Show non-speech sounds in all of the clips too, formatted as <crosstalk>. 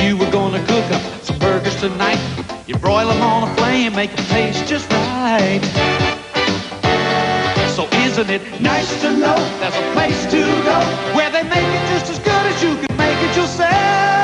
You were gonna cook up some burgers tonight, you broil them on a flame, make them taste just right. So isn't it nice to know there's a place to go where they make it just as good as you can make it yourself?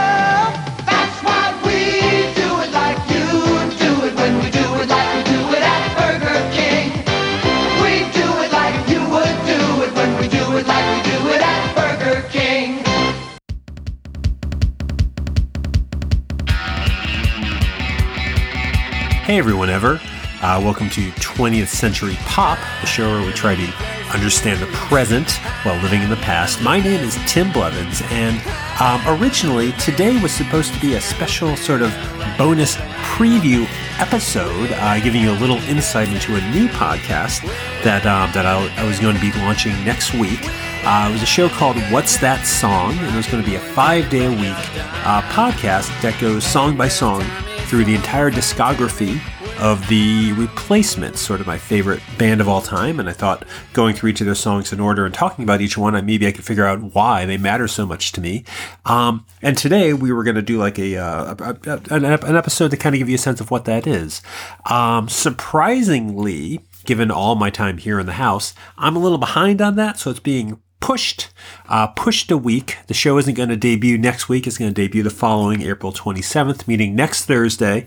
Hey everyone ever. Uh, welcome to 20th Century Pop, the show where we try to understand the present while living in the past. My name is Tim Blevins, and um, originally today was supposed to be a special sort of bonus preview episode, uh, giving you a little insight into a new podcast that um, that I, I was going to be launching next week. Uh, it was a show called What's That Song? And it was going to be a five day a week uh, podcast that goes song by song through the entire discography of the Replacements, sort of my favorite band of all time. And I thought going through each of their songs in order and talking about each one, I maybe I could figure out why they matter so much to me. Um, and today we were going to do like a, uh, a, a an, episode to kind of give you a sense of what that is. Um, surprisingly, given all my time here in the house, I'm a little behind on that, so it's being pushed uh, pushed a week. The show isn't going to debut next week. It's going to debut the following April 27th, meaning next Thursday.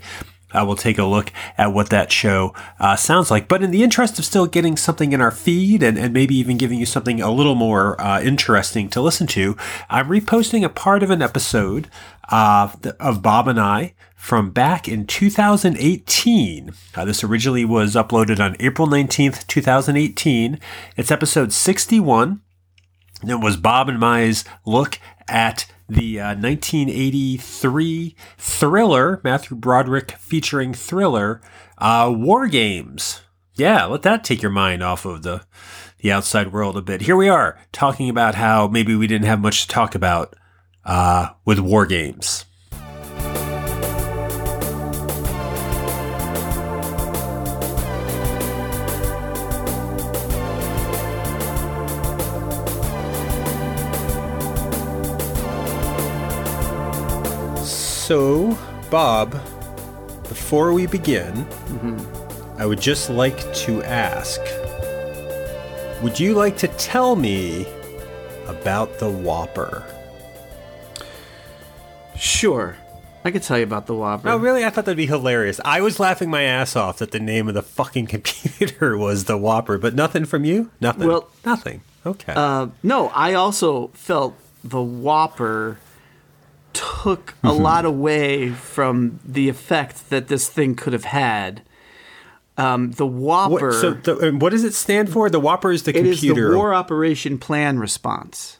I will take a look at what that show uh, sounds like. But in the interest of still getting something in our feed and, and maybe even giving you something a little more uh, interesting to listen to, I'm reposting a part of an episode uh, of Bob and I from back in 2018. Uh, this originally was uploaded on April 19th, 2018. It's episode 61. It was Bob and My's look at the uh, 1983 thriller, Matthew Broderick featuring thriller, uh, War Games. Yeah, let that take your mind off of the, the outside world a bit. Here we are talking about how maybe we didn't have much to talk about uh, with War Games. So, Bob, before we begin, mm-hmm. I would just like to ask Would you like to tell me about the Whopper? Sure. I could tell you about the Whopper. Oh, really? I thought that'd be hilarious. I was laughing my ass off that the name of the fucking <laughs> computer was the Whopper, but nothing from you? Nothing. Well, nothing. Okay. Uh, no, I also felt the Whopper took a mm-hmm. lot away from the effect that this thing could have had. Um, the Whopper. What, so, the, what does it stand for? The Whopper is the it computer. It is the War Operation Plan Response.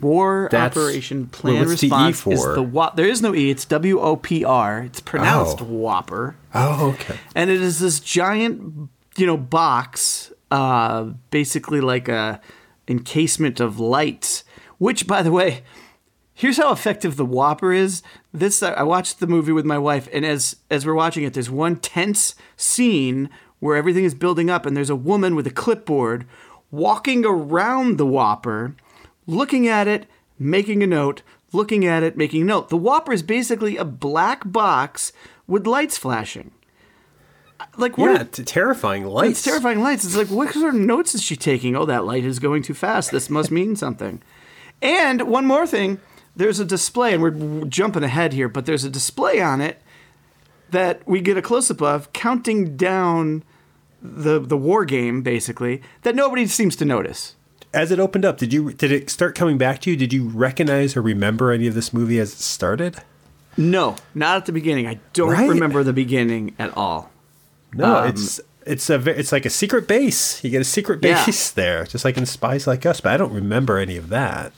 War That's, Operation Plan Response the e is the Whopper. There is no E. It's W O P R. It's pronounced oh. Whopper. Oh, okay. And it is this giant, you know, box, uh, basically like a encasement of lights. Which, by the way, Here's how effective the Whopper is. This I watched the movie with my wife, and as as we're watching it, there's one tense scene where everything is building up, and there's a woman with a clipboard walking around the Whopper, looking at it, making a note, looking at it, making a note. The Whopper is basically a black box with lights flashing. Like what? Yeah, terrifying lights. It's terrifying lights. It's like what sort of notes is she taking? Oh, that light is going too fast. This must mean something. And one more thing there's a display, and we're jumping ahead here, but there's a display on it that we get a close up of counting down the the war game basically that nobody seems to notice. As it opened up, did you did it start coming back to you? Did you recognize or remember any of this movie as it started? No, not at the beginning. I don't right? remember the beginning at all. No, um, it's it's a it's like a secret base. You get a secret base yeah. <laughs> there, just like in Spies Like Us. But I don't remember any of that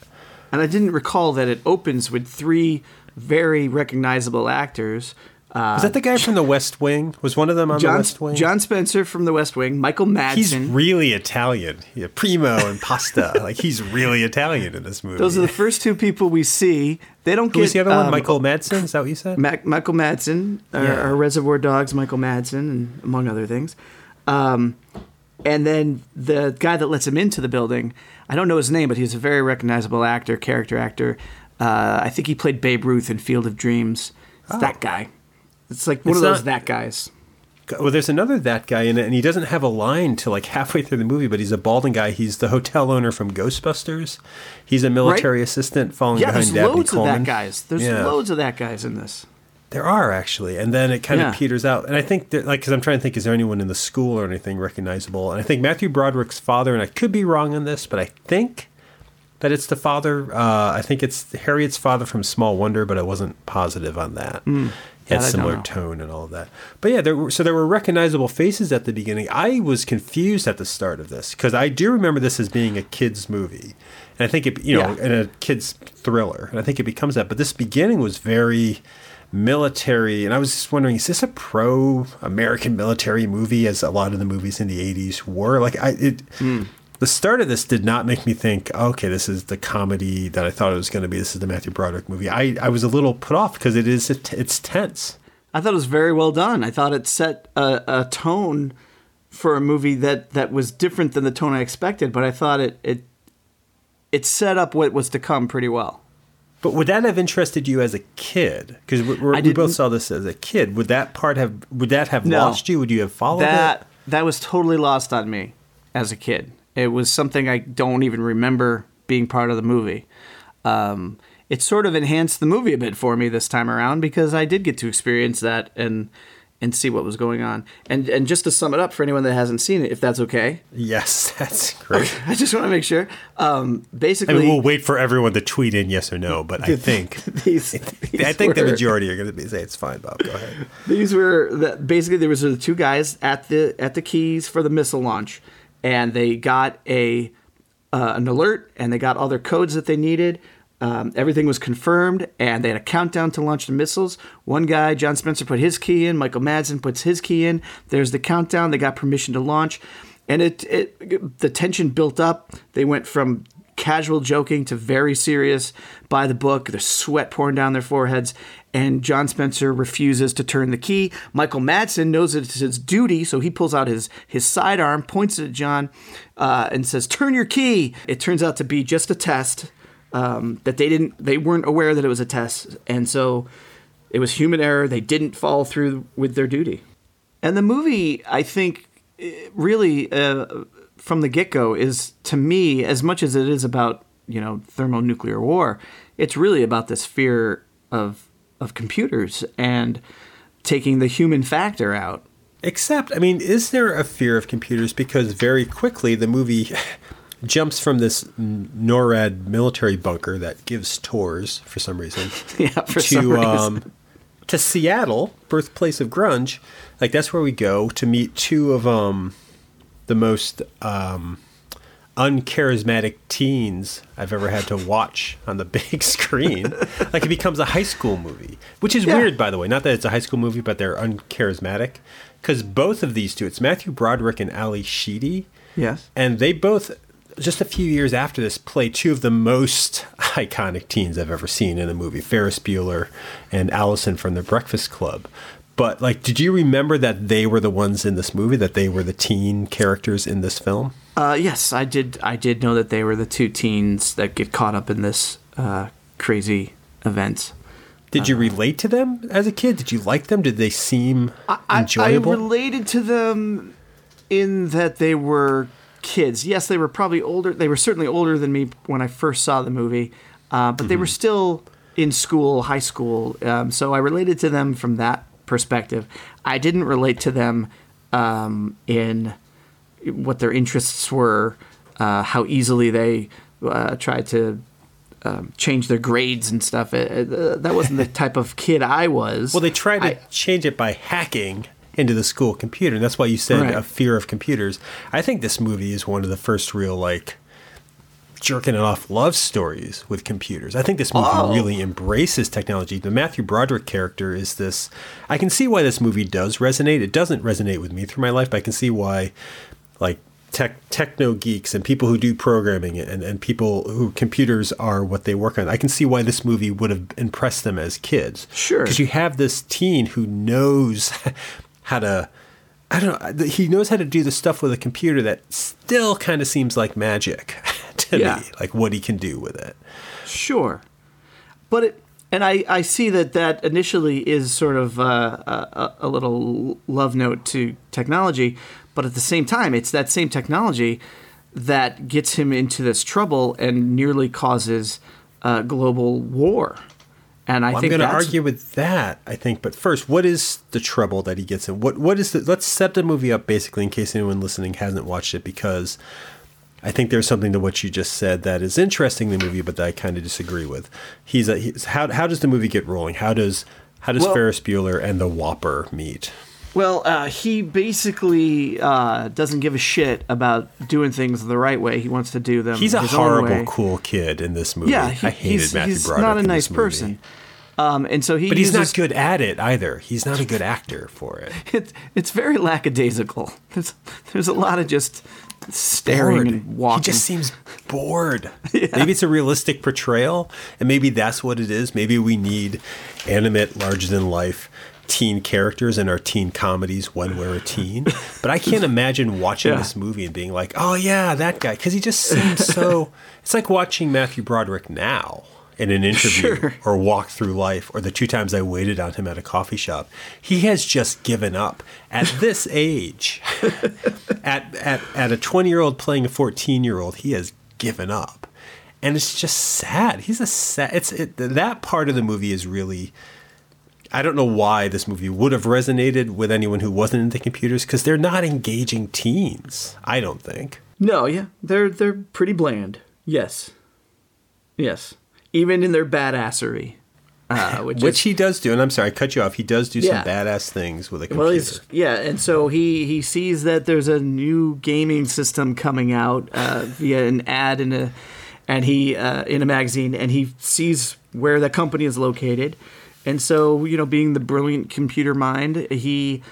and I didn't recall that it opens with three very recognizable actors. Uh, Was that the guy from The West Wing? Was one of them on John, The West Wing? John Spencer from The West Wing, Michael Madsen. He's really Italian. Yeah, primo and pasta. <laughs> like he's really Italian in this movie. Those are the first two people we see. They don't Who get. the other um, one? Michael Madsen. Is that what you said? Ma- Michael Madsen, yeah. our, our, Reservoir Dogs, Michael Madsen, and among other things. Um, and then the guy that lets him into the building I don't know his name, but he's a very recognizable actor, character actor. Uh, I think he played Babe Ruth in Field of Dreams. It's Oh. that guy. It's like one It's of those that guys. Well, there's another that guy in it, and he doesn't have a line till like halfway through the movie, but he's a balding guy. He's the hotel owner from Ghostbusters. He's a military assistant following Yeah, behind there's loads of that guys. There's Yeah. loads of that guys in this. There are actually, and then it kind Yeah. of peters out. And I think that, like, because I'm trying to think, is there anyone in the school or anything recognizable? And I think Matthew Broderick's father, and I could be wrong on this, but I think that it's the father. Uh, I think it's Harriet's father from Small Wonder, but I wasn't positive on that. He That had I similar tone and all of that. But yeah, there were, so there were recognizable faces at the beginning. I was confused at the start of this because I do remember this as being a kids movie, and I think it, you know, Yeah. and a kids thriller, and I think it becomes that. But this beginning was very military, and I was just wondering, is this a pro-American military movie, as a lot of the movies in the '80s were? Like, I it. Hmm. The start of this did not make me think, okay, this is the comedy that I thought it was going to be. This is the Matthew Broderick movie. I, I was a little put off because it is it's tense. I thought it was very well done. I thought it set a, a tone for a movie that, that was different than the tone I expected, but I thought it it it set up what was to come pretty well. But would that have interested you as a kid? Because we, we both saw this as a kid. Would that part have would that have No. lost you? Would you have followed that it? that was totally lost on me as a kid. It was something I don't even remember being part of the movie. Um, it sort of enhanced the movie a bit for me this time around because I did get to experience that and and see what was going on. And and just to sum it up for anyone that hasn't seen it, if that's okay, Yes, <laughs> that's great. <laughs> I just want to make sure. Um, I basically, mean, we'll wait for everyone to tweet in yes or no, but I <laughs> think these, I these think the majority are going to be say it's fine, Bob. Go ahead. These were the, basically there was the two guys at the at the keys for the missile launch, and they got a uh, an alert and they got all their codes that they needed. Um, everything was confirmed, and they had a countdown to launch the missiles. One guy, John Spencer, put his key in. Michael Madsen puts his key in. There's the countdown. They got permission to launch, and it, it the tension built up. They went from casual joking to very serious by the book. The sweat pouring down their foreheads, and John Spencer refuses to turn the key. Michael Madsen knows it's his duty, so he pulls out his his sidearm, points it at John, uh, and says, "Turn your key." It turns out to be just a test um, that they didn't they weren't aware that it was a test, and so it was human error. They didn't follow through with their duty. And the movie, I think, really uh, from the get go is to me as much as it is about you know thermonuclear war. It's really about this fear of of computers and taking the human factor out. Except, I mean, is there a fear of computers? Because very quickly the movie <laughs> jumps from this NORAD military bunker that gives tours for some reason <laughs> Yeah, for some to reason. um, to Seattle, birthplace of grunge. Like that's where we go to meet two of um the most um uncharismatic teens I've ever had to watch on the <laughs> big screen. like it becomes a high school movie, which is Yeah. weird by the way. Not that it's a high school movie, but they're uncharismatic because both of these two, it's Matthew Broderick and Ally Sheedy. Yes. And they both, just a few years after this, play two of the most <laughs> iconic teens I've ever seen in a movie Ferris Bueller and Allison from The Breakfast Club. But, like, did you remember that they were the ones in this movie, that they were the teen characters in this film? Uh, yes, I did. I did know that they were the two teens that get caught up in this uh, crazy event. Did you relate to them as a kid? Did you like them? Did they seem I- enjoyable? I, related to them in that they were kids. Yes, they were probably older. They were certainly older than me when I first saw the movie, uh, but they Mm-hmm. were still in school, high school. Um, so I related to them from that perspective. I didn't relate to them um, in what their interests were, uh, how easily they uh, tried to. Um, change their grades and stuff. It, it, uh, that wasn't the <laughs> type of kid I was. Well, they tried to I- change it by hacking into the school computer, and that's why you said Right. a fear of computers. I think this movie is one of the first real like jerking it off love stories with computers. I think this movie Oh. really embraces technology. The Matthew Broderick character is this. I can see why this movie does resonate. It doesn't resonate with me through my life, but I can see why, like. Tech, techno geeks and people who do programming and, and people who computers are what they work on. I can see why this movie would have impressed them as kids. Sure. Because you have this teen who knows <laughs> how to I don't know. He knows how to do the stuff with a computer that still kind of seems like magic <laughs> to Yeah. me, like what he can do with it. Sure. but it and I, I see that that initially is sort of uh, a, a little love note to technology, but at the same time, it's that same technology that gets him into this trouble and nearly causes uh, global war. And I Well, I'm going to argue with that. I think, but first, what is the trouble that he gets in? What what is the? Let's set the movie up basically in case anyone listening hasn't watched it because I think there's something to what you just said that is interesting in the movie, but that I kind of disagree with. He's a he's, how how does the movie get rolling? How does how does Well- Ferris Bueller and the Whopper meet? Well, uh, he basically uh, doesn't give a shit about doing things the right way. He wants to do them. He's a horrible, cool kid in this movie. Yeah, he, I hated he's, Matthew he's Broderick. not a nice person. Um, and so he But he's uses, not good at it either. He's not a good actor for it. <laughs> It, it's very lackadaisical. There's, there's a lot of just staring bored. and walking. He just seems <laughs> bored. Maybe it's a realistic portrayal, and maybe that's what it is. Maybe we need animate, larger than life teen characters in our teen comedies when we're a teen. <laughs> But I can't imagine watching Yeah. this movie and being like, "Oh yeah, that guy," because he just seems so. it's like watching Matthew Broderick now. In an <laughs> interview Sure. or walk through life, or the two times I waited on him at a coffee shop, he has just given up at this <laughs> age. <laughs> At at at a 20 year old playing a 14 year old he has given up. And it's just sad. He's a sad it's it, that part of the movie is really i don't know why this movie would have resonated with anyone who wasn't into computers because they're not engaging teens i don't think. No, yeah, they're they're pretty bland. Yes, yes, even in their badassery, uh, <laughs> which, which is, he does do and i'm sorry i cut you off. He does do Yeah. some badass things with a computer. Well, yeah, and so he he sees that there's a new gaming system coming out uh, via an ad in a and he uh, in a magazine, and he sees where the company is located, and so you know, being the brilliant computer mind, he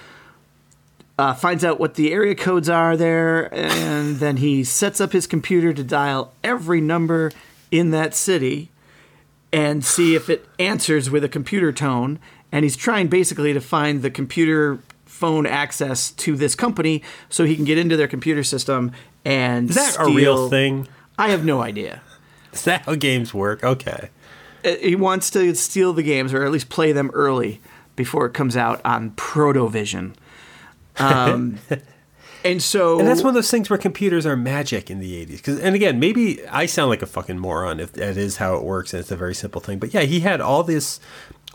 uh, finds out what the area codes are there, and then he sets up his computer to dial every number in that city and see if it answers with a computer tone. And he's trying basically to find the computer phone access to this company so he can get into their computer system and is that a real thing I have no idea. is that how games work okay Uh, He wants to steal the games or at least play them early before it comes out on Protovision. Um, <laughs> and so And that's one of those things where computers are magic in the 80s. Cause, and again, maybe I sound like a fucking moron if that is how it works and it's a very simple thing. But yeah, he had all this.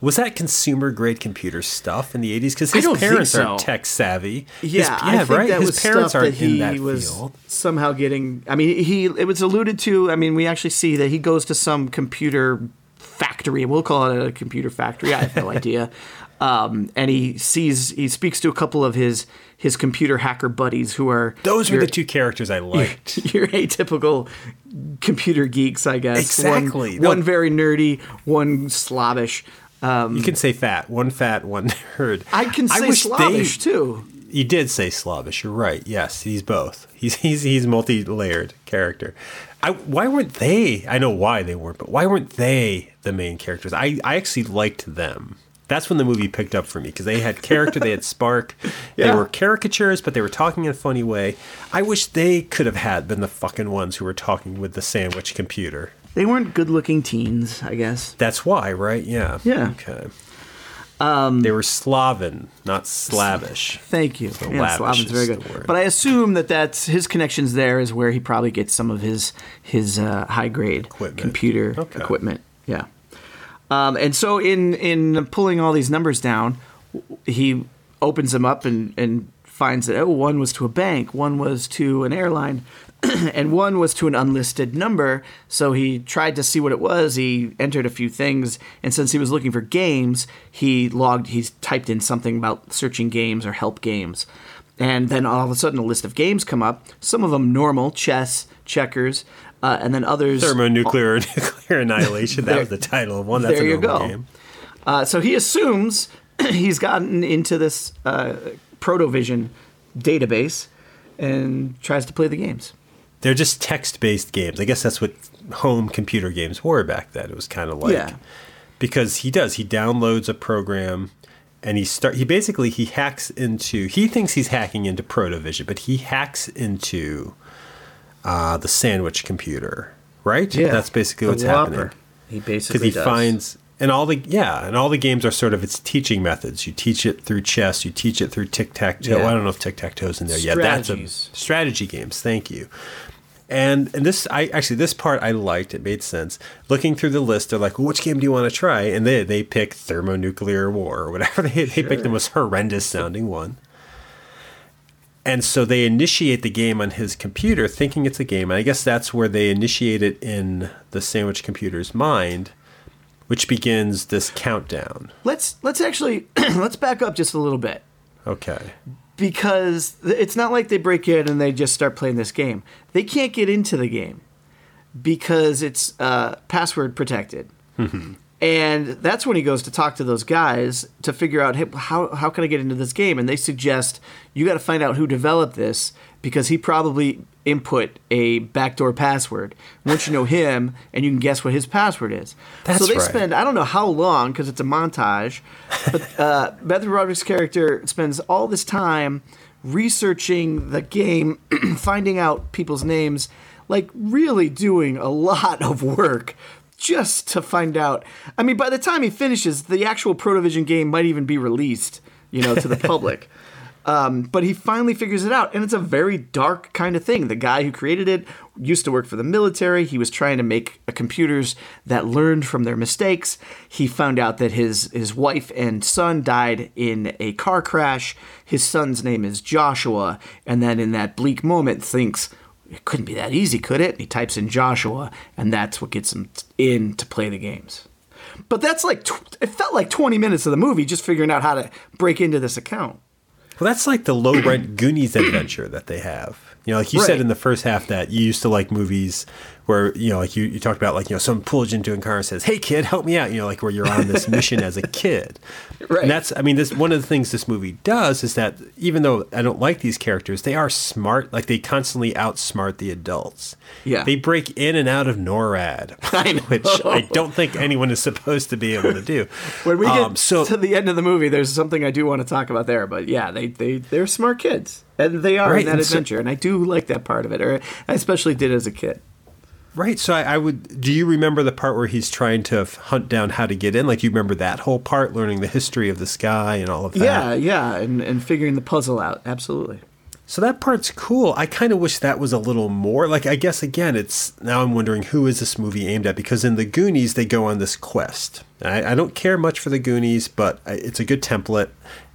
Was that consumer grade computer stuff in the 80s? Because his parents so. aren't tech savvy. His- Yeah, I think right. that his was parents stuff aren't that he in that was field. somehow getting. I mean, he it was alluded to. I mean, we actually see that he goes to some computer factory. We'll call it a computer factory. I have no <laughs> idea. Um, and he sees he speaks to a couple of his his computer hacker buddies who are Those were your- the two characters I liked. <laughs> your atypical computer geeks, I guess. Exactly. One, No. one very nerdy, one slobbish. you can say fat. One fat, one <laughs> nerd. I can say wish they- too. You did say Slavish. You're right. Yes, he's both. He's he's he's multi-layered character. I, why weren't they? I know why they weren't, but why weren't they the main characters? I, I actually liked them. That's when the movie picked up for me because they had character, they had spark. <laughs> They were caricatures, but they were talking in a funny way. I wish they could have had been the fucking ones who were talking with the sandwich computer. They weren't good-looking teens, I guess. That's why, right? Yeah. Yeah. Okay. Um, they were Slaven, not Slavish. Thank you. Yeah, lavish very good. word. But I assume that that's his connections. There is where he probably gets some of his his uh, high grade Equipment. computer Okay. equipment. Yeah. Um, and so in in pulling all these numbers down, he opens them up and and finds that oh one was to a bank, one was to an airline, <clears throat> and one was to an unlisted number. So he tried to see what it was. He entered a few things, and since he was looking for games, he logged. He's typed in something about searching games or help games, and then all of a sudden a list of games come up. Some of them normal chess, checkers, uh, and then others Thermonuclear <laughs> nuclear annihilation. That was the title of one. That's there a you go. game. Uh, so he assumes <clears throat> he's gotten into this uh, Protovision database and tries to play the games. They're just text-based games. I guess that's what home computer games were back then. It was kind of like Yeah. because he does. He downloads a program and he start. He basically he hacks into. He thinks he's hacking into Protovision, but he hacks into uh, the sandwich computer. Right. Yeah, That's basically what's Whopper. happening. He basically because he does. finds and all the yeah and all the games are sort of its teaching methods. You teach it through chess. You teach it through tic tac toe. Yeah. I don't know if tic tac toe's in there yet. That's a strategy games. Thank you. And and this I actually this part I liked. It made sense. Looking through the list, they're like, well, "Which game do you want to try?" And they they pick thermonuclear war or whatever. <laughs> They they pick the most horrendous sounding one. And so they initiate the game on his computer, thinking it's a game. And I guess that's where they initiate it in the sandwich computer's mind, which begins this countdown. Let's let's actually <clears throat> let's back up just a little bit. Okay. because it's not like they break in and they just start playing this game. They can't get into the game because it's uh, password protected. And that's when he goes to talk to those guys to figure out hey, how how can I get into this game? And they suggest you got to find out who developed this because he probably input a backdoor password. Once you know him, and you can guess what his password is. That's so they right. spend I don't know how long because it's a montage, but <laughs> uh, Matthew Broderick's character spends all this time researching the game, <clears throat> finding out people's names, like really doing a lot of work just to find out. I mean, by the time he finishes, the actual Protovision game might even be released, you know, to the <laughs> public. Um, but he finally figures it out, and it's a very dark kind of thing. The guy who created it used to work for the military. He was trying to make computers that learned from their mistakes. He found out that his his wife and son died in a car crash. His son's name is Joshua, and then in that bleak moment thinks it couldn't be that easy, could it? And he types in Joshua, and that's what gets him in to play the games. But that's like tw- it felt like 20 minutes of the movie just figuring out how to break into this account. Well, that's like the low rent <clears throat> Goonies adventure that they have. You know, like you said in the first half that you used to like movies where, you know, like you, you talked about like, you know, someone pulls you into a car and says, Hey kid, help me out. You know, like where you're on this mission as a <laughs> kid. Right. And that's, I mean, this, one of the things this movie does is that even though I don't like these characters, they are smart. Like they constantly outsmart the adults. Yeah. They break in and out of NORAD, <laughs> I <laughs> which I don't think anyone is supposed to be able to do. When we get Um, so to the end of the movie, there's something I do want to talk about there. But yeah, they they they're smart kids, and they are Right, in that and so- adventure, and I do like that part of it, or I especially did as a kid. Right. So I, I would. Do you remember the part where he's trying to hunt down how to get in? Like, you remember that whole part, learning the history of the sky and all of that? Yeah, yeah, and and figuring the puzzle out, absolutely. So that part's cool. I kind of wish that was a little more. Like, I guess again, it's now I'm wondering who is this movie aimed at? Because in the Goonies, they go on this quest. I, I don't care much for the Goonies, but I- it's a good template.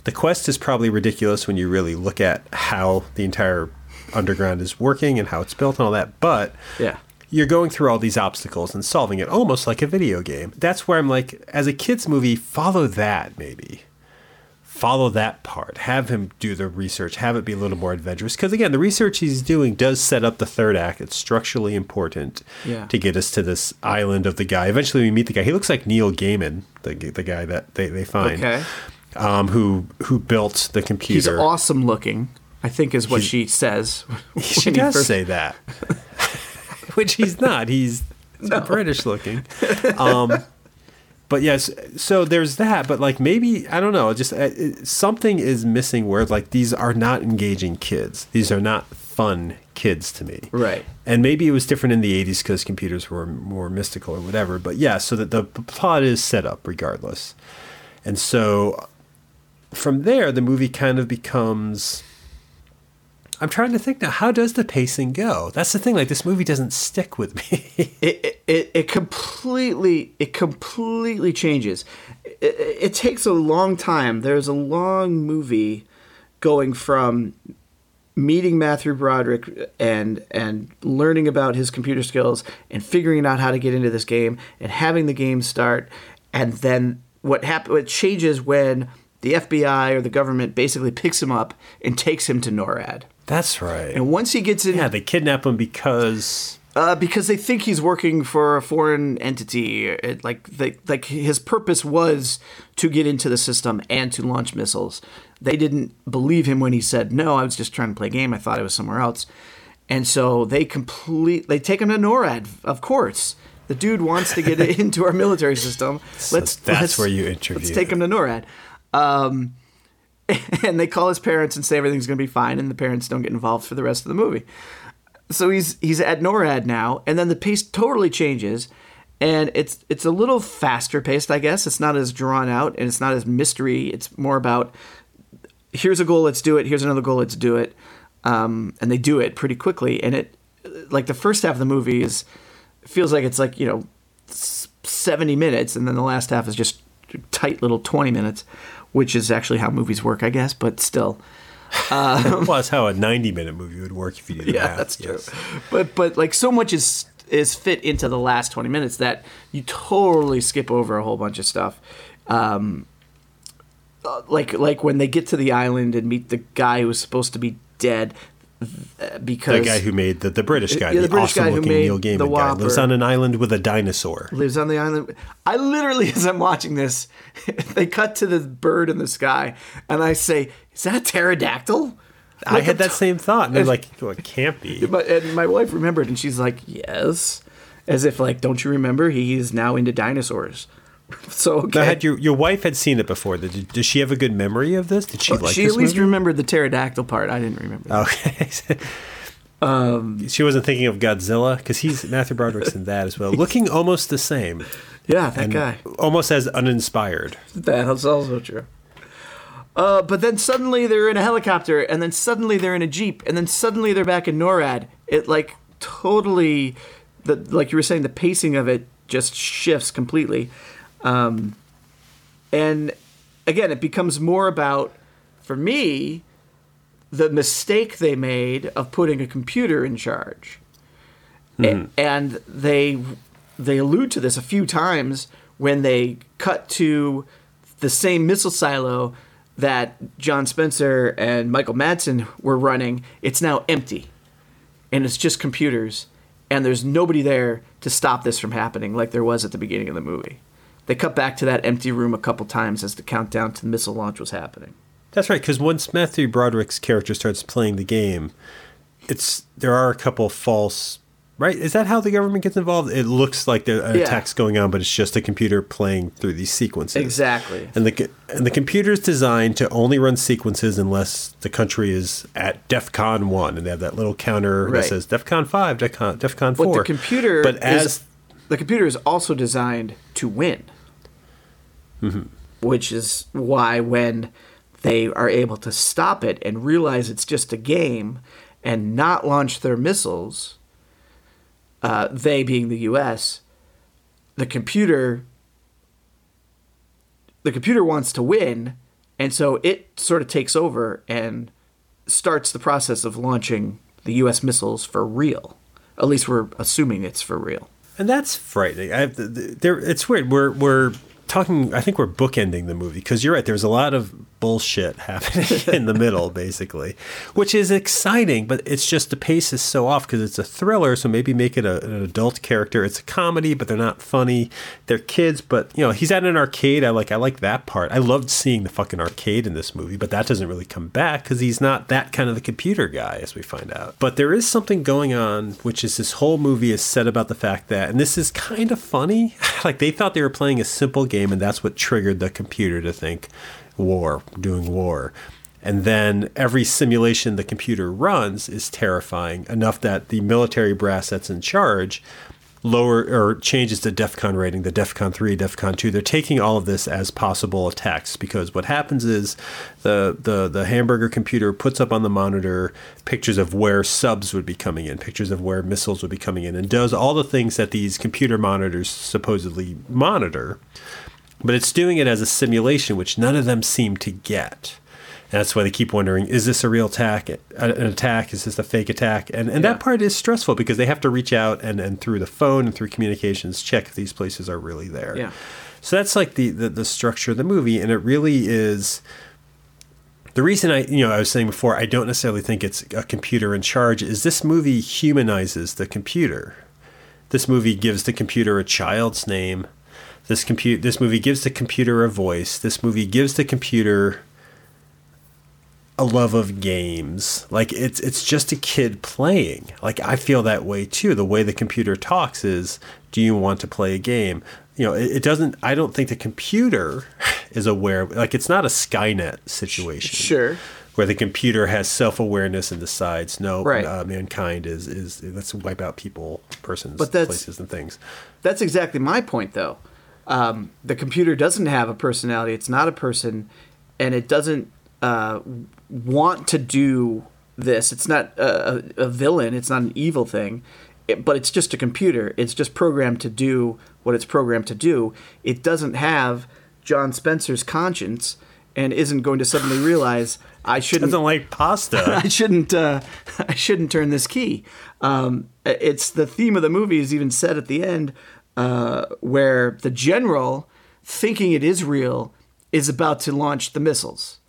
The quest is probably ridiculous when you really look at how the entire underground is working and how it's built and all that. But Yeah. you're going through all these obstacles and solving it almost like a video game. That's where I'm like, as a kid's movie, follow that maybe. Follow that part. Have him do the research. Have it be a little more adventurous. Because again, the research he's doing does set up the third act. It's structurally important Yeah. to get us to this island of the guy. Eventually, we meet the guy. He looks like Neil Gaiman, the the guy that they, they find, Okay. Um, who who built the computer. He's awesome looking. I think is what she says. <laughs> She does first- say that, <laughs> which he's not. He's <laughs> British looking. Um, but yes, so there's that. But like maybe I don't know. Just uh, it, something is missing where like these are not engaging kids. These are not fun kids to me. Right. And maybe it was different in the 80s because computers were more mystical or whatever. But yeah, so that the plot is set up regardless. And so from there, the movie kind of becomes. I'm trying to think now. How does the pacing go? That's the thing. Like this movie doesn't stick with me. <laughs> it, it, it completely it completely changes it, it, takes a long time there's a long movie going from meeting matthew broderick and and learning about his computer skills and figuring out how to get into this game and having the game start and then what happens what changes when the fbi or the government basically picks him up and takes him to norad That's right. and once he gets in yeah, they kidnap him because uh, because they think he's working for a foreign entity. It, like, they, like his purpose was to get into the system and to launch missiles. They didn't believe him when he said, "No, I was just trying to play a game. I thought I was somewhere else." And so they complete. They take him to NORAD. Of course, the dude wants to get <laughs> into our military system. Let's. that's let's- where you interview. Let's take him to NORAD. Um, <laughs> and they call his parents and say everything's going to be fine, and the parents don't get involved for the rest of the movie so he's he's at NORAD now, and then the pace totally changes, and it's it's a little faster paced, I guess. It's not as drawn out, and it's not as mystery. It's more about here's a goal, let's do it. Here's another goal, let's do it. Um, and they do it pretty quickly. And it, like the first half of the movie is feels like it's like you know, seventy minutes, and then the last half is just tight little twenty minutes, which is actually how movies work, I guess. But still, <laughs> well, that's how a 90 minute movie would work if you did yeah, math. that's true. yes. But but like so much is is fit into the last twenty minutes that you totally skip over a whole bunch of stuff. Um, uh, like like when they get to the island and meet the guy who's supposed to be dead because The guy who made the, the British guy, Yeah, the, the British guy awesome who looking Neil the Gaiman guy, lives on an island with a dinosaur. lives on the island. I literally, <laughs> as I'm watching this, <laughs> they cut to the bird in the sky, and I say, "Is that a pterodactyl?" I had that same thought, and they're <laughs> like, well, it can't be. But and my wife remembered, and she's like, "Yes," as if like, "Don't you remember? He is now into dinosaurs." <laughs> so okay. Now, had your your wife had seen it before? Did, does she have a good memory of this? Did she like she at least movie? remembered the pterodactyl part. I didn't remember. that. Okay. <laughs> Um, she wasn't thinking of Godzilla because he's Matthew Broderick's in that as well, looking almost the same, <laughs> yeah, that guy. almost as uninspired. That's also true. Uh, but then suddenly they're in a helicopter, and then suddenly they're in a jeep, and then suddenly they're back in NORAD. It like totally, the like you were saying, the pacing of it just shifts completely, um, and again, it becomes more about, for me, the mistake they made of putting a computer in charge. A- and they they allude to this a few times when they cut to the same missile silo that John Spencer and Michael Madsen were running. It's now empty, and it's just computers, and there's nobody there to stop this from happening like there was at the beginning of the movie. They cut back to that empty room a couple times as the countdown to the missile launch was happening. That's right, because once Matthew Broderick's character starts playing the game, it's there are a couple false. Right? Is that how the government gets involved? It looks like there an Yeah. attack's going on, but it's just a computer playing through these sequences. Exactly. And the and the computer is designed to only run sequences unless the country is at DEFCON one, and they have that little counter Right. that says DEFCON five, DEFCON DEFCON But four. the computer but is the computer is also designed to win, which is why when they are able to stop it and realize it's just a game and not launch their missiles, uh, they being the U.S., the computer the computer wants to win, and so it sort of takes over and starts the process of launching the U.S. missiles for real. At least we're assuming it's for real. And that's frightening. I there, it's weird. We're we're talking. I think we're bookending the movie because you're right. There's a lot of bullshit happening <laughs> in the middle, basically, which is exciting. But it's just the pace is so off because it's a thriller. So maybe make it a, an adult character. It's a comedy, but they're not funny. They're kids, but you know he's at an arcade. I like I like that part. I loved seeing the fucking arcade in this movie, but that doesn't really come back because he's not that kind of the computer guy, as we find out. But there is something going on, which is this whole movie is set about the fact that, and this is kind of funny. <laughs> like they thought they were playing a simple game, and that's what triggered the computer to think war, doing war. And then every simulation the computer runs is terrifying enough that the military brass that's in charge lower or changes the DEFCON rating, the DEFCON 3, DEFCON 2. They're taking all of this as possible attacks because what happens is the, the, the hamburger computer puts up on the monitor pictures of where subs would be coming in, pictures of where missiles would be coming in, and does all the things that these computer monitors supposedly monitor. But it's doing it as a simulation, which none of them seem to get. And that's why they keep wondering: Is this a real attack? An attack? Is this a fake attack? And and Yeah. that part is stressful because they have to reach out and and through the phone and through communications check if these places are really there. Yeah. So that's like the, the the structure of the movie, and it really is. The reason I, you know, I was saying before, I don't necessarily think it's a computer in charge. Is this movie humanizes the computer? This movie gives the computer a child's name. This compute this movie gives the computer a voice. This movie gives the computer a love of games. Like it's it's just a kid playing. Like I feel that way too. The way the computer talks is, "Do you want to play a game?" You know, it, it doesn't. I don't think the computer <laughs> is aware. Like it's not a Skynet situation. Sure. where the computer has self awareness and decides, no, Right. uh, mankind is is let's wipe out people, persons, places, and things. That's exactly my point, though. Um, the computer doesn't have a personality. It's not a person, and it doesn't uh, want to do this. It's not a, a villain. It's not an evil thing, it, but it's just a computer. It's just programmed to do what it's programmed to do. It doesn't have John Spencer's conscience, and isn't going to suddenly realize I <laughs> shouldn't Doesn't like pasta. <laughs> I shouldn't. Uh, <laughs> I shouldn't turn this key. Um, it's the theme of the movie is even said at the end, uh, where the general, thinking it is real, is about to launch the missiles,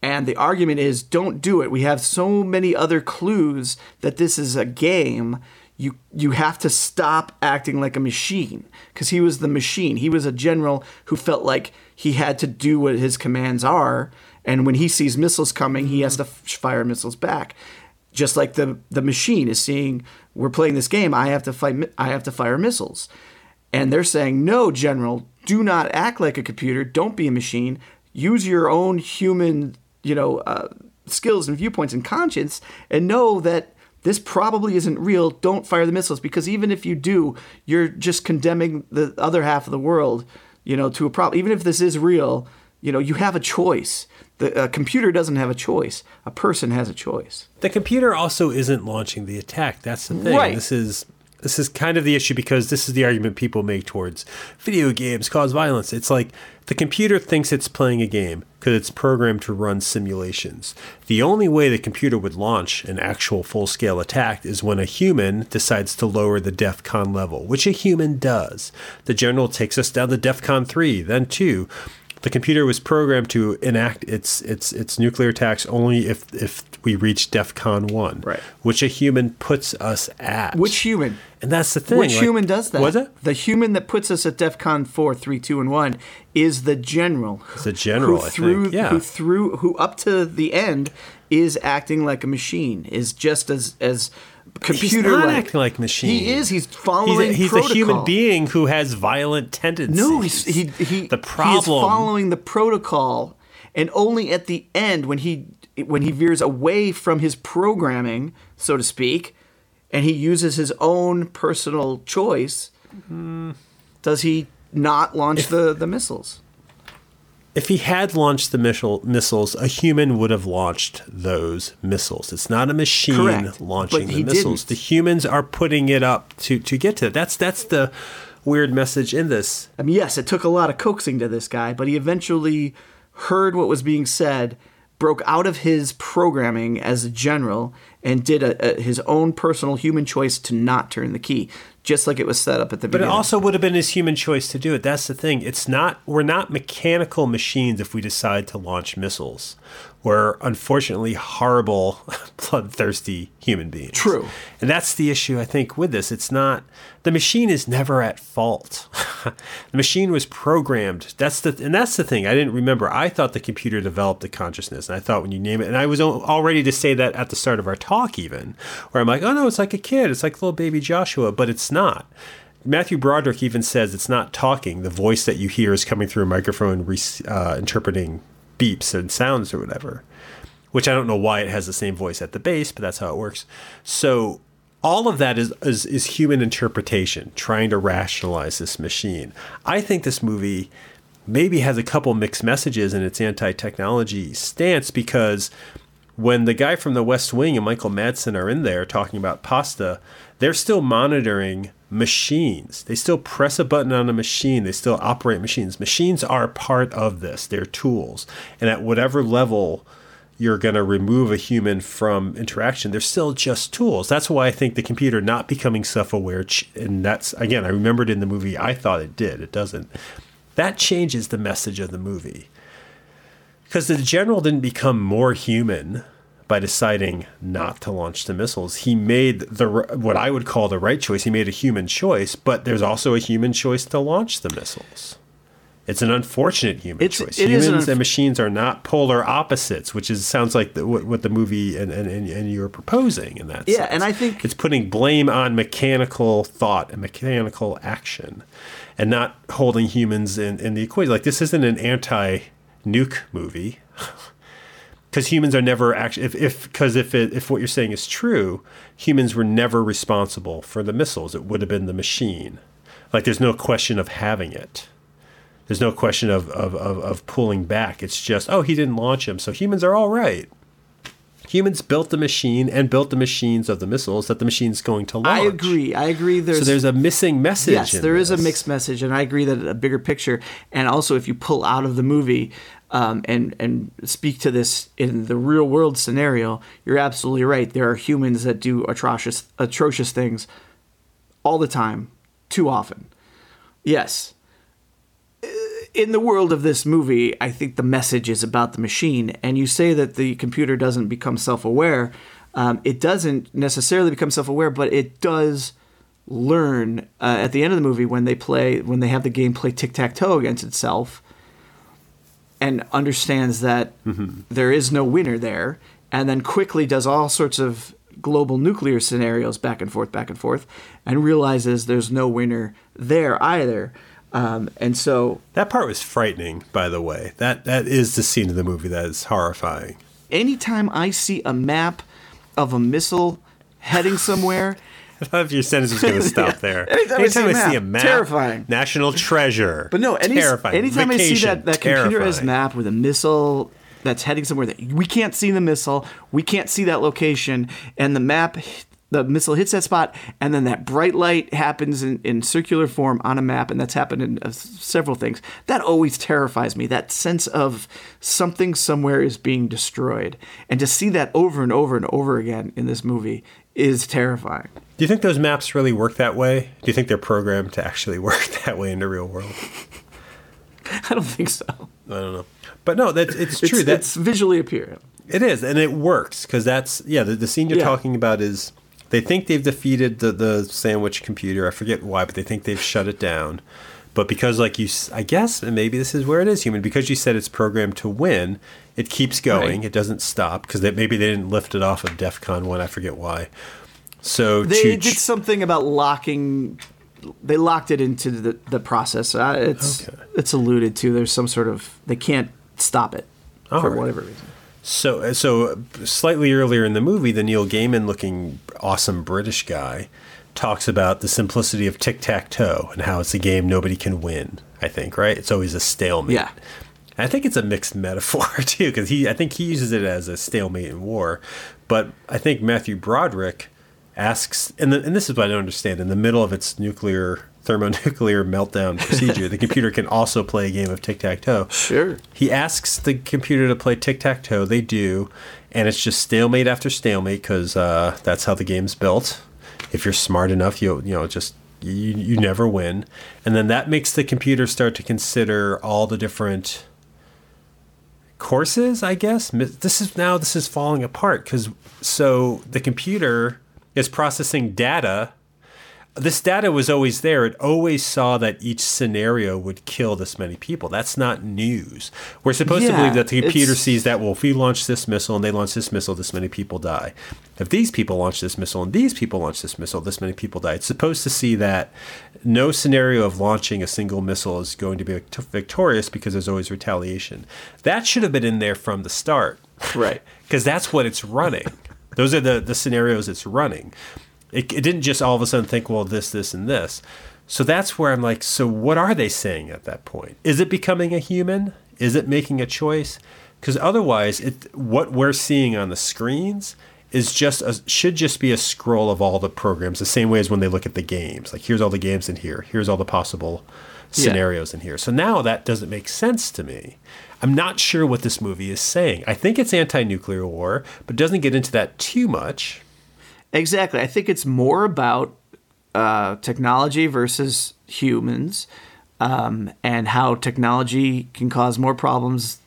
and the argument is, "Don't do it. We have so many other clues that this is a game." You, you have to stop acting like a machine because he was the machine. He was a general who felt like he had to do what his commands are, and when he sees missiles coming, he has to f- fire missiles back. Just like the the machine is seeing, we're playing this game. I have to fight. mi- I have to fire missiles, and they're saying, "No, General, do not act like a computer. Don't be a machine. Use your own human, you know, uh, skills and viewpoints and conscience, and know that." This probably isn't real. Don't fire the missiles because even if you do, you're just condemning the other half of the world, you know, to a problem. Even if this is real, you know, you have a choice. The a computer doesn't have a choice. A person has a choice. The computer also isn't launching the attack. That's the thing. Right. This is this is kind of the issue because this is the argument people make towards video games cause violence. It's like the computer thinks it's playing a game because it's programmed to run simulations. The only way the computer would launch an actual full scale attack is when a human decides to lower the DEF CON level, which a human does. The general takes us down to DEF CON 3, then 2 the computer was programmed to enact its its its nuclear attacks only if if we reach DEFCON one, Right. Which a human puts us at. Which human? And that's the thing. Which like- human does that? Was it? The human that puts us at DEFCON 4, 3, 2, and 1 is the general. It's the general, Who think, yeah. Who through, who up to the end is acting like a machine, is just as, as computer He's not like. acting like a machine. He is. He's He's, following a, he's a human being who has violent tendencies. No, he's, he, he, the he problem. following the protocol, and only at the end when he when he veers away from his programming, so to speak, and he uses his own personal choice, does he not launch the, the missiles? if he had launched the missile, missiles, a human would have launched those missiles. It's not a machine Correct, launching but the he missiles. didn't. The humans are putting it up to to get to it. That's that's the weird message in this. I mean, yes, it took a lot of coaxing to this guy, but he eventually heard what was being said, broke out of his programming as a general, and did a, a, his own personal human choice to not turn the key, just like it was set up at the beginning. But it also would have been his human choice to do it. That's the thing. It's not we're not mechanical machines if we decide to launch missiles. We're unfortunately horrible, <laughs> bloodthirsty human beings. True. And that's the issue I think with this. It's not the machine is never at fault. <laughs> the machine was programmed. That's the and that's the thing. I didn't remember. I thought the computer developed the consciousness, and I thought when you name it, and I was all ready to say that at the start of our talk, even where I'm like, oh no, it's like a kid. It's like little baby Joshua, but it's not. Matthew Broderick even says it's not talking. The voice that you hear is coming through a microphone, re- uh, interpreting beeps and sounds or whatever. Which I don't know why it has the same voice at the base, but that's how it works. So all of that is, is is human interpretation, trying to rationalize this machine. I think this movie maybe has a couple mixed messages in its anti-technology stance because when the guy from the West Wing and Michael Madsen are in there talking about pasta, they're still monitoring machines. They still press a button on a machine. They still operate machines. Machines are part of this. They're tools. And at whatever level you're going to remove a human from interaction, they're still just tools. That's why I think the computer not becoming self-aware, and that's again, I remembered in the movie, I thought it did. It doesn't. That changes the message of the movie because the general didn't become more human by deciding not to launch the missiles. He made the what I would call the right choice. He made a human choice, but there's also a human choice to launch the missiles. It's an unfortunate human It's- choice. Humans unf- and machines are not polar opposites, which is sounds like the, what, what the movie and, and, and, you're proposing in that. Yeah, sense. and I think- it's putting blame on mechanical thought and mechanical action, and not holding humans in, in the equation. Like this isn't an anti-nuke movie. <laughs> because humans are never actually if if because if it, if what you're saying is true, humans were never responsible for the missiles. It would have been the machine. Like there's no question of having it. There's no question of of, of, of pulling back. It's just oh he didn't launch him, so humans are all right. Humans built the machine and built the machines of the missiles that the machine's going to launch. I agree. I agree. There's So there's a missing message. yes, there is a mixed message, and I agree that a bigger picture, and also if you pull out of the movie um, and and speak to this in the real world scenario, you're absolutely right. There are humans that do atrocious atrocious things all the time, too often. Yes. In the world of this movie, I think the message is about the machine. And you say that the computer doesn't become self aware. Um, it doesn't necessarily become self aware, but it does learn uh, at the end of the movie when they play, when they have the game play tic tac toe against itself and understands that there is no winner there, and then quickly does all sorts of global nuclear scenarios back and forth, back and forth, and realizes there's no winner there either. Um, and so, That part was frightening, by the way. That that is the scene of the movie that is horrifying. anytime I see a map of a missile heading somewhere, thought your sentence was going <laughs> to stop there. Anytime I see a map, terrifying. national treasure. But no, any, terrifying. anytime I see that, that computerized map with a missile that's heading somewhere that we can't see the missile, we can't see that location, and the map, the missile hits that spot, and then that bright light happens in, in circular form on a map, and that's happened in uh, several things. That always terrifies me. That sense of something somewhere is being destroyed, and to see that over and over and over again in this movie is terrifying. Do you think those maps really work that way? Do you think they're programmed to actually <laughs> work that way in the real world? <laughs> I don't think so. I don't know. But no, that's it's true. It's, That's it's visually appealing. It is, and it works because that's yeah. The, the scene you're Yeah. talking about is they think they've defeated the the sandwich computer. I forget why, but they think they've shut it down. But because, like you, I guess and maybe this is where it is human. Because you said it's programmed to win, it keeps going. Right. It doesn't stop because maybe they didn't lift it off of DefCon one. I forget why. So They did something about locking. They locked it into the, the process. Uh, it's Okay. it's alluded to. There's some sort of they can't stop it All for right. whatever reason. So, so slightly earlier in the movie, the Neil Gaiman looking awesome British guy talks about the simplicity of tic tac toe and how it's a game nobody can win. I think, right? It's always a stalemate. Yeah. I think it's a mixed <laughs> metaphor too, because he, I think he uses it as a stalemate in war. But I think Matthew Broderick asks, and, the, and this is what I don't understand. In the middle of its nuclear thermonuclear <laughs> meltdown procedure, the computer can also play a game of tic tac toe. Sure. He asks the computer to play tic tac toe. They do, and it's just stalemate after stalemate because uh, that's how the game's built. If you're smart enough, you you know just you you never win, and then that makes the computer start to consider all the different courses. I guess this is now this is falling apart because so the computer is processing data this data was always there. It always saw that each scenario would kill this many people. That's not news. We're supposed to believe that the computer sees that, well, if we launch this missile and they launch this missile, this many people die. If these people launch this missile and these people launch this missile, this many people die. It's supposed to see that no scenario of launching a single missile is going to be victorious because there's always retaliation. That should have been in there from the start Right. <laughs> because that's what it's running. Those are the, the scenarios it's running. It, it didn't just all of a sudden think, well, this, this, and this. So that's where I'm like, so what are they saying at that point? Is it becoming a human? Is it making a choice? Because otherwise, it what we're seeing on the screens is just a, should just be a scroll of all the programs, the same way as when they look at the games. Like here's all the games in here. Here's all the possible Yeah. scenarios in here. So now that doesn't make sense to me. I'm not sure what this movie is saying. I think it's anti-nuclear war, but doesn't get into that too much. Exactly. I think it's more about uh, technology versus humans, um, and how technology can cause more problems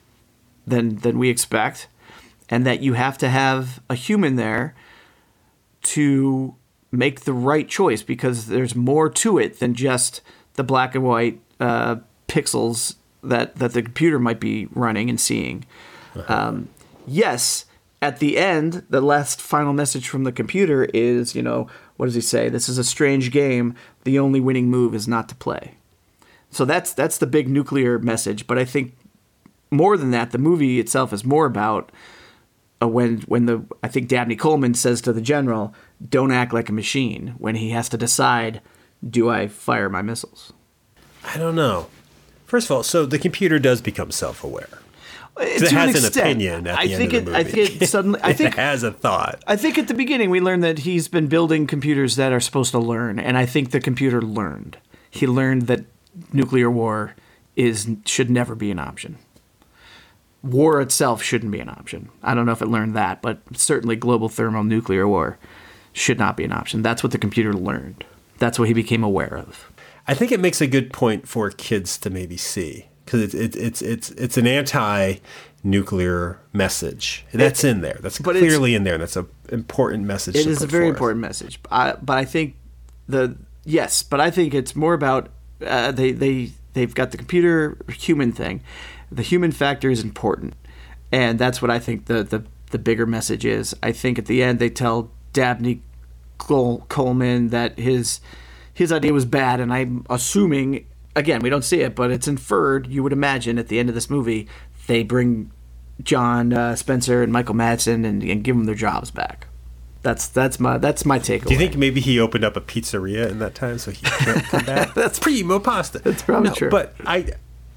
than than we expect, and that you have to have a human there to make the right choice because there's more to it than just the black and white uh, pixels that that the computer might be running and seeing. Um, yes, at the end, the last final message from the computer is, you know, what does he say? This is a strange game. The only winning move is not to play. So that's that's the big nuclear message. But I think more than that, the movie itself is more about uh, when when the I think Dabney Coleman says to the general, "Don't act like a machine." When he has to decide, do I fire my missiles? I don't know. First of all, so the computer does become self-aware. Uh, to It has an, extent. opinion at the I end think of the it. movie. I think it <laughs> suddenly. I think it has a thought. I think at the beginning we learned that he's been building computers that are supposed to learn, and I think the computer learned. He learned that nuclear war is should never be an option. War itself shouldn't be an option. I don't know if it learned that, but certainly global thermonuclear war should not be an option. That's what the computer learned. That's what he became aware of. I think it makes a good point for kids to maybe see because it's it's it's it's it's an anti-nuclear message that's in there. That's clearly in there. and That's an important message. It is a very forth. important message. I, but I think the yes, but I think it's more about uh, they they they've got the computer human thing. The human factor is important, and that's what I think the the the bigger message is. I think at the end they tell Dabney Col- Coleman that his his idea was bad, and I'm assuming again we don't see it, but it's inferred. You would imagine at the end of this movie they bring John uh, Spencer and Michael Madsen and, and give them their jobs back. That's that's my that's my takeaway. Do you think maybe he opened up a pizzeria in that time so he can't come <laughs> back? That's primo pasta. That's probably true. But I,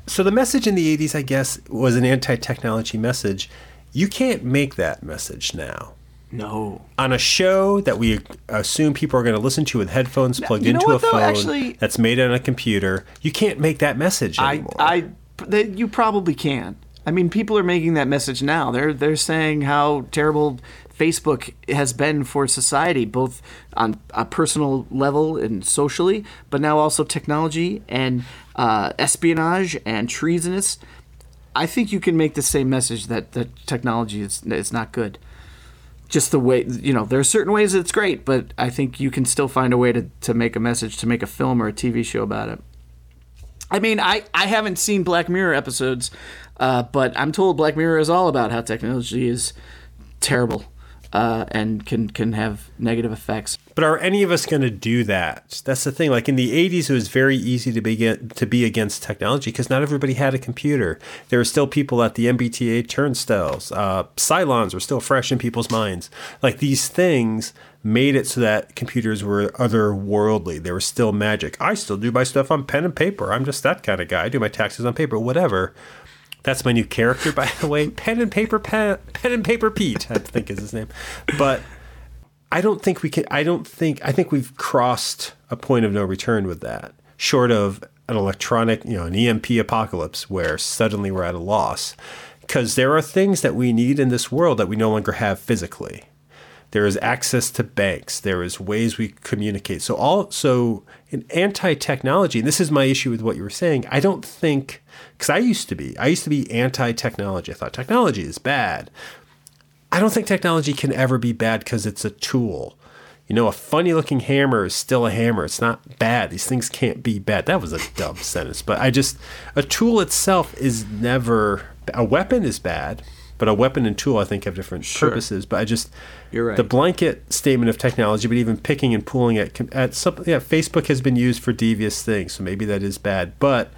so the message in the '80s, I guess, was an anti-technology message. You can't make that message now No. on a show that we assume people are going to listen to with headphones plugged you know into what, a though? phone Actually- that's made on a computer. You can't make that message I. I they, you probably can. I mean, people are making that message now. They're they're saying how terrible Facebook has been for society, both on a personal level and socially, but now also technology and uh, espionage and treasonous. I think you can make the same message that the technology is is not good. Just the way you know, there are certain ways it's great, but I think you can still find a way to, to make a message, to make a film or a TV show about it. I mean, I, I haven't seen Black Mirror episodes, uh, but I'm told Black Mirror is all about how technology is terrible uh, and can can have negative effects. But are any of us going to do that? That's the thing. Like in the 80s, it was very easy to be, to be against technology because not everybody had a computer. There were still people at the MBTA turnstiles. Uh, Cylons were still fresh in people's minds. Like these things made it so that computers were otherworldly. They were still magic. I still do my stuff on pen and paper. I'm just that kind of guy. I do my taxes on paper, whatever. That's my new character, by the way. Pen and paper, pen, pen and paper Pete, I think is his name. But I don't think we can. I don't think. I think we've crossed a point of no return with that. Short of an electronic, you know, an EMP apocalypse where suddenly we're at a loss, because there are things that we need in this world that we no longer have physically. There is access to banks. There is ways we communicate. So all so in anti-technology, and this is my issue with what you were saying. I don't think because I used to be. I used to be anti-technology. I thought technology is bad. I don't think technology can ever be bad because it's a tool. You know, a funny looking hammer is still a hammer. It's not bad. These things can't be bad. That was a dumb <laughs> sentence, but I just, a tool itself is never, a weapon is bad, but a weapon and tool I think have different purposes. But I just, You're right. the blanket statement of technology, but even picking and pulling at, at something, yeah, Facebook has been used for devious things, so maybe that is bad. But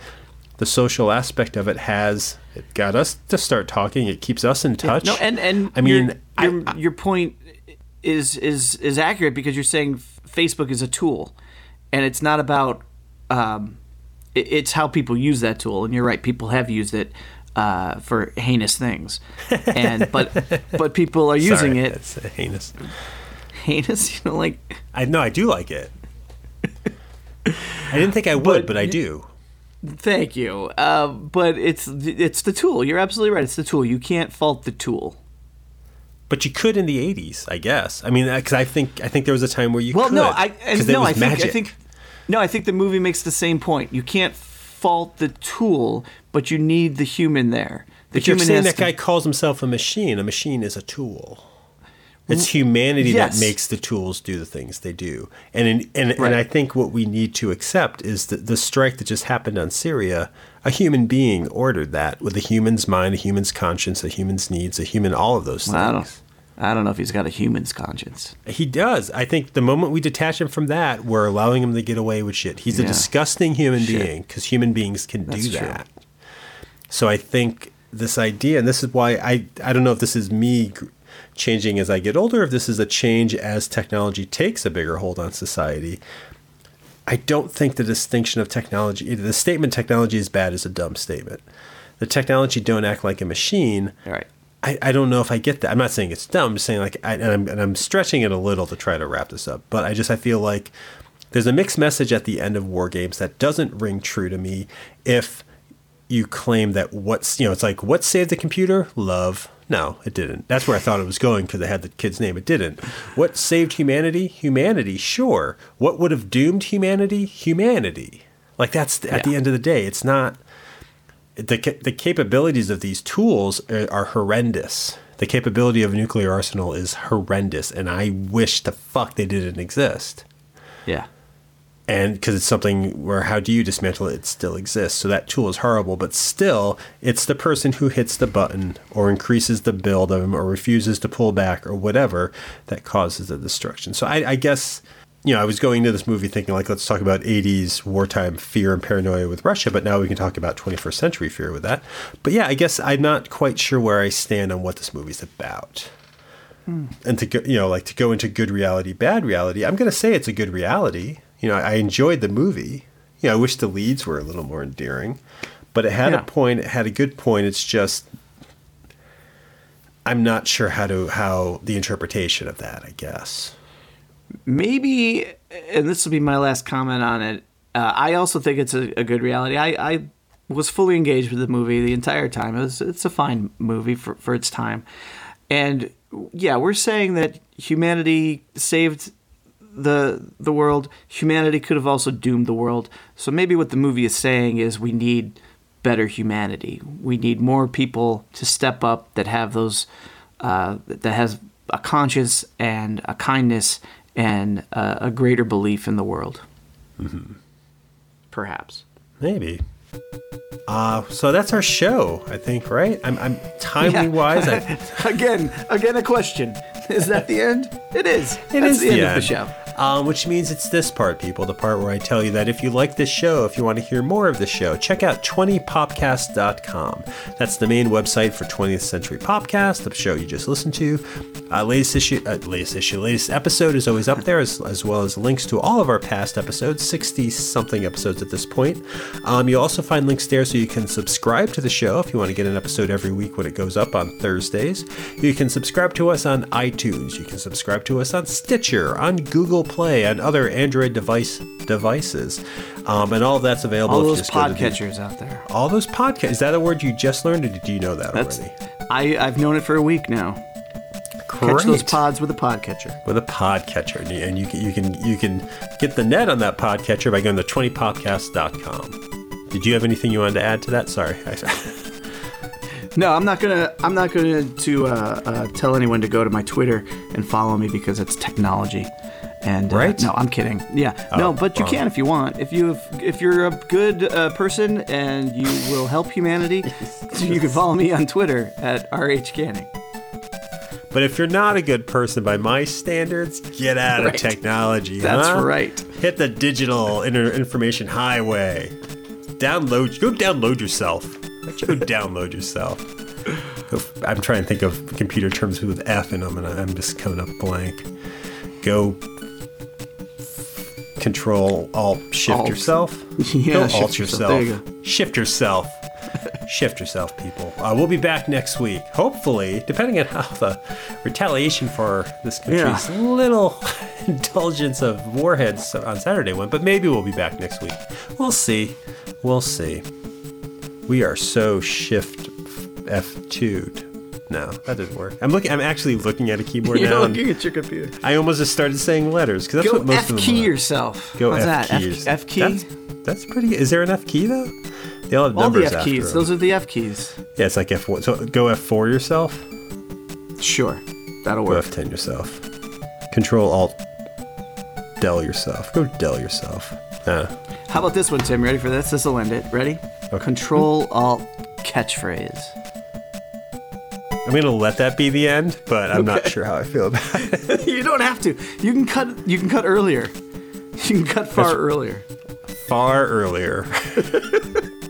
the social aspect of it has, it got us to start talking. It keeps us in touch. No, and and I mean, your, I- your, your point is is is accurate because you're saying Facebook is a tool, and it's not about um, it- it's how people use that tool. And you're right, people have used it uh, for heinous things, and but <laughs> but people are using Sorry, it That's heinous. heinous. <laughs> You know, like I know I do like it. I didn't think I <laughs> would, But but, I do. Thank you, uh, but it's it's the tool. You're absolutely right. It's the tool. You can't fault the tool. But you could in the '80s, I guess. I mean, because I think I think there was a time where you Well, could. no, I and no, I think magic. I think no, I think the movie makes the same point. You can't fault the tool, but you need the human there. The But you're saying that to- guy calls himself a machine. A machine is a tool. It's humanity yes. that makes the tools do the things they do. And in, and, Right. and I think what we need to accept is that the strike that just happened on Syria, a human being ordered that with a human's mind, a human's conscience, a human's needs, a human, all of those things. I don't. I don't know if he's got a human's conscience. He does. I think the moment we detach him from that, we're allowing him to get away with shit. He's a disgusting human Shit. being because human beings can That's do true. that. So I think this idea, and this is why I I don't know if this is me changing as I get older, if this is a change as technology takes a bigger hold on society. I don't think the distinction of technology, the statement technology is bad is a dumb statement. The technology don't act like a machine. All right. I, I don't know if I get that. I'm not saying it's dumb. I'm just saying like, I, and, I'm, and I'm stretching it a little to try to wrap this up. But I just I feel like there's a mixed message at the end of war games that doesn't ring true to me. If you claim that what's you know it's like what saved the computer love no it didn't. That's where i thought it was going because it had the kid's name. It didn't. What saved humanity? Humanity sure. What would have doomed humanity? Humanity. Like that's at the end of the day it's not the, the capabilities of these tools are, are horrendous. The capability of a nuclear arsenal is horrendous and i wish the fuck they didn't exist. Yeah. And because it's something where how do you dismantle it? It still exists. So that tool is horrible, but still, it's the person who hits the button or increases the build of them or refuses to pull back or whatever that causes the destruction. So I, I guess you know I was going into this movie thinking like let's talk about 80s wartime fear and paranoia with Russia, but now we can talk about 21st century fear with that. But yeah, I guess I'm not quite sure where I stand on what this movie's about hmm. and to go, you know, like to go into good reality, bad reality. I'm going to say it's a good reality. You know, I enjoyed the movie. You know, I wish the leads were a little more endearing, but it had Yeah. a point. It had a good point. It's just I'm not sure how to how the interpretation of that. I guess. maybe and this will be my last comment on it uh, i also think it's a, a good reality I, I was fully engaged with the movie the entire time it was, it's a fine movie for, for its time and yeah we're saying that humanity saved the the world humanity could have also doomed the world so maybe what the movie is saying is we need better humanity we need more people to step up that have those uh, that has a conscience and a kindness and uh, a greater belief in the world. Mm-hmm. Perhaps. Maybe. Uh, so that's our show, I think, right? I'm, I'm timely Yeah. wise. I, <laughs> Again, again, a question. Is that the end? It is. It That's is the, end, of the show. Um, which means it's this part, people, the part where I tell you that if you like this show, if you want to hear more of the show, check out 20popcast.com. That's the main website for 20th Century Popcast, the show you just listened to. Uh, latest issue, uh, latest issue, latest episode is always up there, as, as well as links to all of our past episodes, 60 something episodes at this point. Um, you'll also find links there so you can subscribe to the show if you want to get an episode every week when it goes up on Thursdays. You can subscribe to us on iTunes. You can subscribe to us on Stitcher, on Google Play, and other Android device devices, um, and all that's available. All if you those to the- podcatchers out there. All those podcasts. Is that a word you just learned, or do you know that That's already? I, I've known it for a week now. Catch those pods with a podcatcher. with a podcatcher, and you, you can you can you can get the net on that podcatcher by going to 20popcast.com. Did you have anything you wanted to add to that? Sorry. <laughs> No, I'm not gonna. I'm not gonna to uh, uh, tell anyone to go to my Twitter and follow me because it's technology. And uh, Right? no, I'm kidding. Yeah, no, Oh, but you can if you want. If you if you're a good uh, person and you will help humanity, <laughs> you can follow me on Twitter at rh canning. But if you're not a good person by my standards, get out Right. of technology. That's huh? right. Hit the digital information highway. Download. Go download yourself. Why don't you go download yourself? I'm trying to think of computer terms with F in them, and I'm just coming up blank. Go. Control Alt Shift Alt. yourself. <laughs> Yeah, go shift Alt yourself. yourself. You go. Shift yourself. <laughs> Shift yourself, people. Uh, we'll be back next week. Hopefully, depending on how the retaliation for this country's Yeah. little <laughs> indulgence of warheads on Saturday went, but maybe we'll be back next week. We'll see. We'll see. We are so shift F2'd. No, that didn't work. I'm looking. I'm actually looking at a keyboard <laughs> You're now. looking at your computer. I almost just started saying letters because that's Go what most F of them key are. yourself. Go What's F that? key. F, F key. That's, that's pretty. Is there an F key though? They all have All numbers the F after keys. them. Those are the F keys. Yeah, it's like F1. So go F4 yourself. Sure, that'll Go work. F10 yourself. Control Alt Del yourself. Go Del yourself. Uh, How about this one, Tim? Ready for this? This will end it. Ready? Control Alt Catchphrase. I'm gonna let that be the end, but I'm not sure how I feel about it. <laughs> you don't have to. You can cut. You can cut earlier. You can cut far That's- earlier. Far earlier. <laughs>